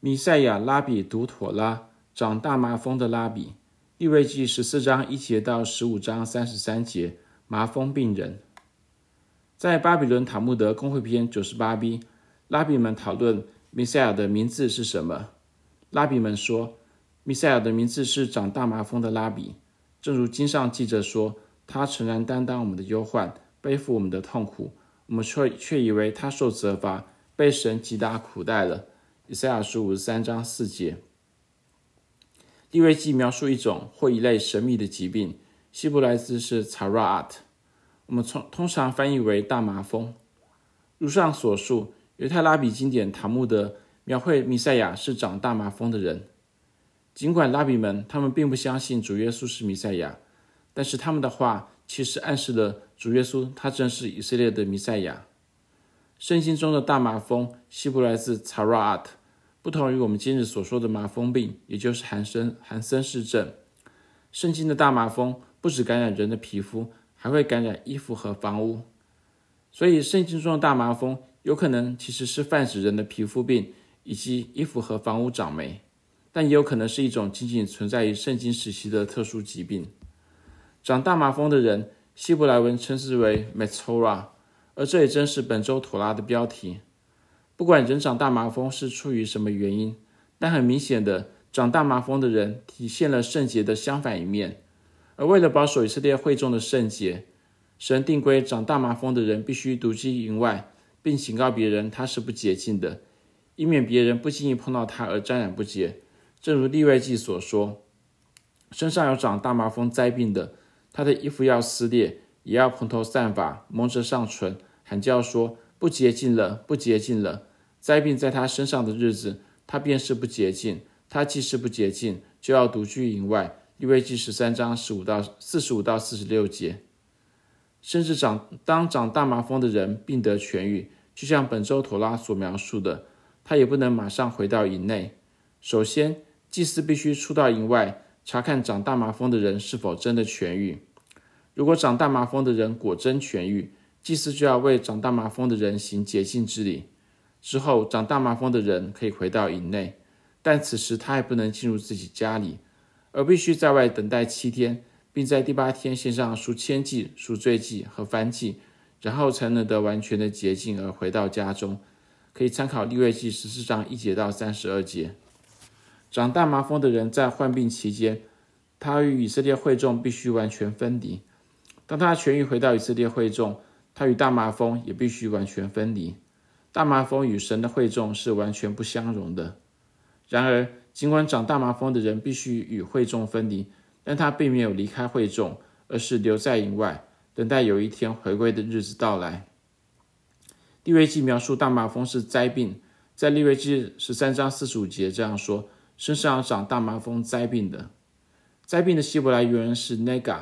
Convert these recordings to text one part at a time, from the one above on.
弥赛亚拉比读妥拉，长大麻风的拉比。利未记十四章一节到十五章三十三节，麻风病人。在巴比伦塔木德公会篇九十八 b，拉比们讨论弥赛亚的名字是什么。拉比们说，弥赛亚的名字是长大麻风的拉比，正如经上记着说，他诚然担当我们的忧患，背负我们的痛苦，我们却却以为他受责罚，被神击打苦待了。以赛亚书五十三章四节。利未记描述一种或一类神秘的疾病，希伯来字是 tarat，我们通通常翻译为大麻风。如上所述，犹太拉比经典塔木德描绘弥赛亚是长大麻风的人。尽管拉比们他们并不相信主耶稣是弥赛亚，但是他们的话其实暗示了主耶稣他正是以色列的弥赛亚。圣经中的大麻风，希伯来字 tarat 不同于我们今日所说的麻风病，也就是韩森韩森氏症。圣经的大麻风不止感染人的皮肤，还会感染衣服和房屋。所以，圣经中的大麻风有可能其实是泛指人的皮肤病以及衣服和房屋长霉。但也有可能是一种仅仅存在于圣经时期的特殊疾病。长大麻风的人，希伯来文称之为 Metzora，而这也正是本周妥拉的标题。不管人长大麻风是出于什么原因，但很明显的，长大麻风的人体现了圣洁的相反一面。而为了保守以色列会众的圣洁，神定规长大麻风的人必须独居营外，并警告别人他是不洁净的，以免别人不经意碰到他而沾染不洁。正如利未记所说，身上有长大麻风灾病的，他的衣服要撕裂，也要蓬头散发，蒙着上唇，喊叫说：“不洁净了，不洁净了！”灾病在他身上的日子，他便是不洁净。他既是不洁净，就要独居营外。利未记十三章十五到四十五到四十六节。甚至长当长大麻风的人病得痊愈，就像本周妥拉所描述的，他也不能马上回到营内。首先，祭司必须出到营外查看长大麻风的人是否真的痊愈。如果长大麻风的人果真痊愈，祭司就要为长大麻风的人行洁净之礼。之后，长大麻风的人可以回到营内，但此时他还不能进入自己家里，而必须在外等待七天，并在第八天献上赎愆祭、赎罪祭和燔祭，然后才能得完全的洁净而回到家中。可以参考利未记十四章一节到三十二节。长大麻风的人在患病期间，他与以色列会众必须完全分离。当他痊愈回到以色列会众，他与大麻风也必须完全分离。大麻风与神的会众是完全不相容的。然而，尽管长大麻风的人必须与会众分离，但他并没有离开会众，而是留在营外，等待有一天回归的日子到来。利未记描述大麻风是灾病，在利未记十三章四十五节这样说。身上长大麻风灾病的，灾病的希伯来原文是 nega，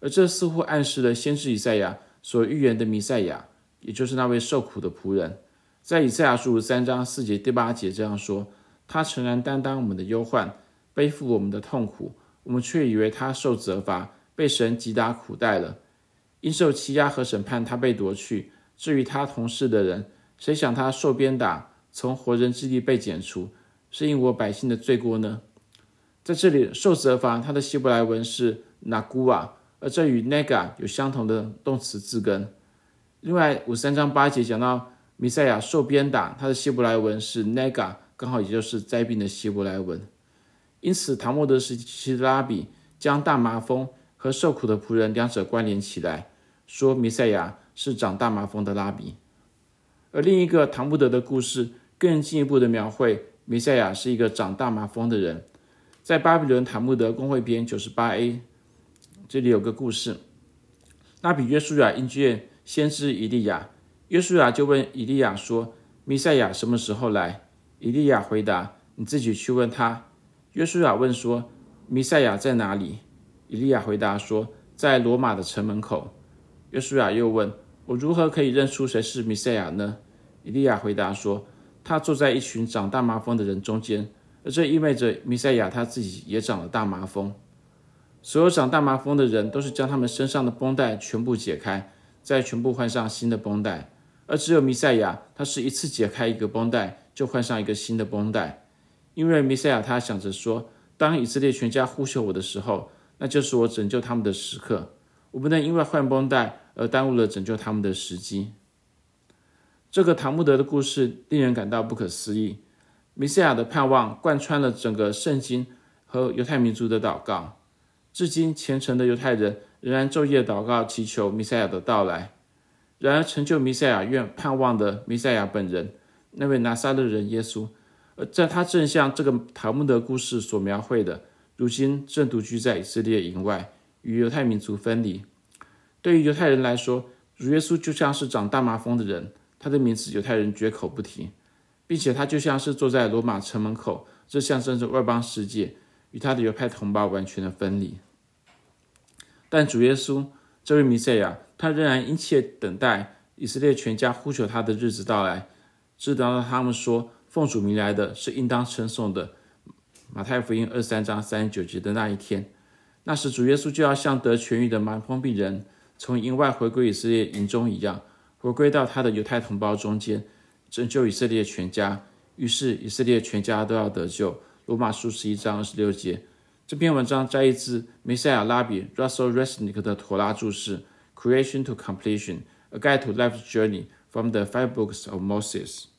而这似乎暗示了先知以赛亚所预言的弥赛亚，也就是那位受苦的仆人。在以赛亚书三章四节第八节这样说：“他诚然担当我们的忧患，背负我们的痛苦，我们却以为他受责罚，被神击打苦待了。因受欺压和审判，他被夺去。至于他同事的人，谁想他受鞭打，从活人之地被剪除。”是因我百姓的罪过呢？在这里受责罚，它的希伯来文是 nagua，而这与 nega 有相同的动词字根。另外，五三章八节讲到弥赛亚受鞭打，他的希伯来文是 nega，刚好也就是灾病的希伯来文。因此，塔木德时期的拉比将大麻风和受苦的仆人两者关联起来，说弥赛亚是长大麻风的拉比。而另一个塔木德的故事更进一步的描绘。弥赛亚是一个长大麻风的人，在巴比伦塔木德公会篇九十八 a，这里有个故事。拉比约书亚应见先知以利亚，约书亚就问以利亚说：“弥赛亚什么时候来？”以利亚回答：“你自己去问他。”约书亚问说：“弥赛亚在哪里？”以利亚回答说：“在罗马的城门口。”约书亚又问：“我如何可以认出谁是弥赛亚呢？”以利亚回答说。他坐在一群长大麻风的人中间，而这意味着弥赛亚他自己也长了大麻风。所有长大麻风的人都是将他们身上的绷带全部解开，再全部换上新的绷带，而只有弥赛亚，他是一次解开一个绷带就换上一个新的绷带。因为弥赛亚他想着说，当以色列全家呼求我的时候，那就是我拯救他们的时刻。我不能因为换绷带而耽误了拯救他们的时机。这个塔木德的故事令人感到不可思议。弥赛亚的盼望贯穿了整个圣经和犹太民族的祷告。至今，虔诚的犹太人仍然昼夜祷告，祈求弥赛亚的到来。然而，成就弥赛亚愿盼望的弥赛亚本人，那位拿撒勒人耶稣，而在他正像这个塔木德故事所描绘的，如今正独居在以色列营外，与犹太民族分离。对于犹太人来说，主耶稣就像是长大麻风的人，他的名字犹太人绝口不提，并且他就像是坐在罗马城门口，这象征着外邦世界与他的犹太同胞完全的分离。但主耶稣这位弥赛亚，他仍然殷切等待以色列全家呼求他的日子到来，直到他们说奉主名来的是应当称颂的。马太福音二三章三十九节的那一天，那时主耶稣就要像得痊愈的麻风病人从营外回归以色列营中一样，回归到他的犹太同胞中间，拯救以色列全家。于是以色列全家都要得救。罗马书十一章二十六节。这篇文章摘自梅赛亚拉比 Russell Resnick 的妥拉注释《Creation to Completion: A Guide to Life's Journey from the Five Books of Moses》。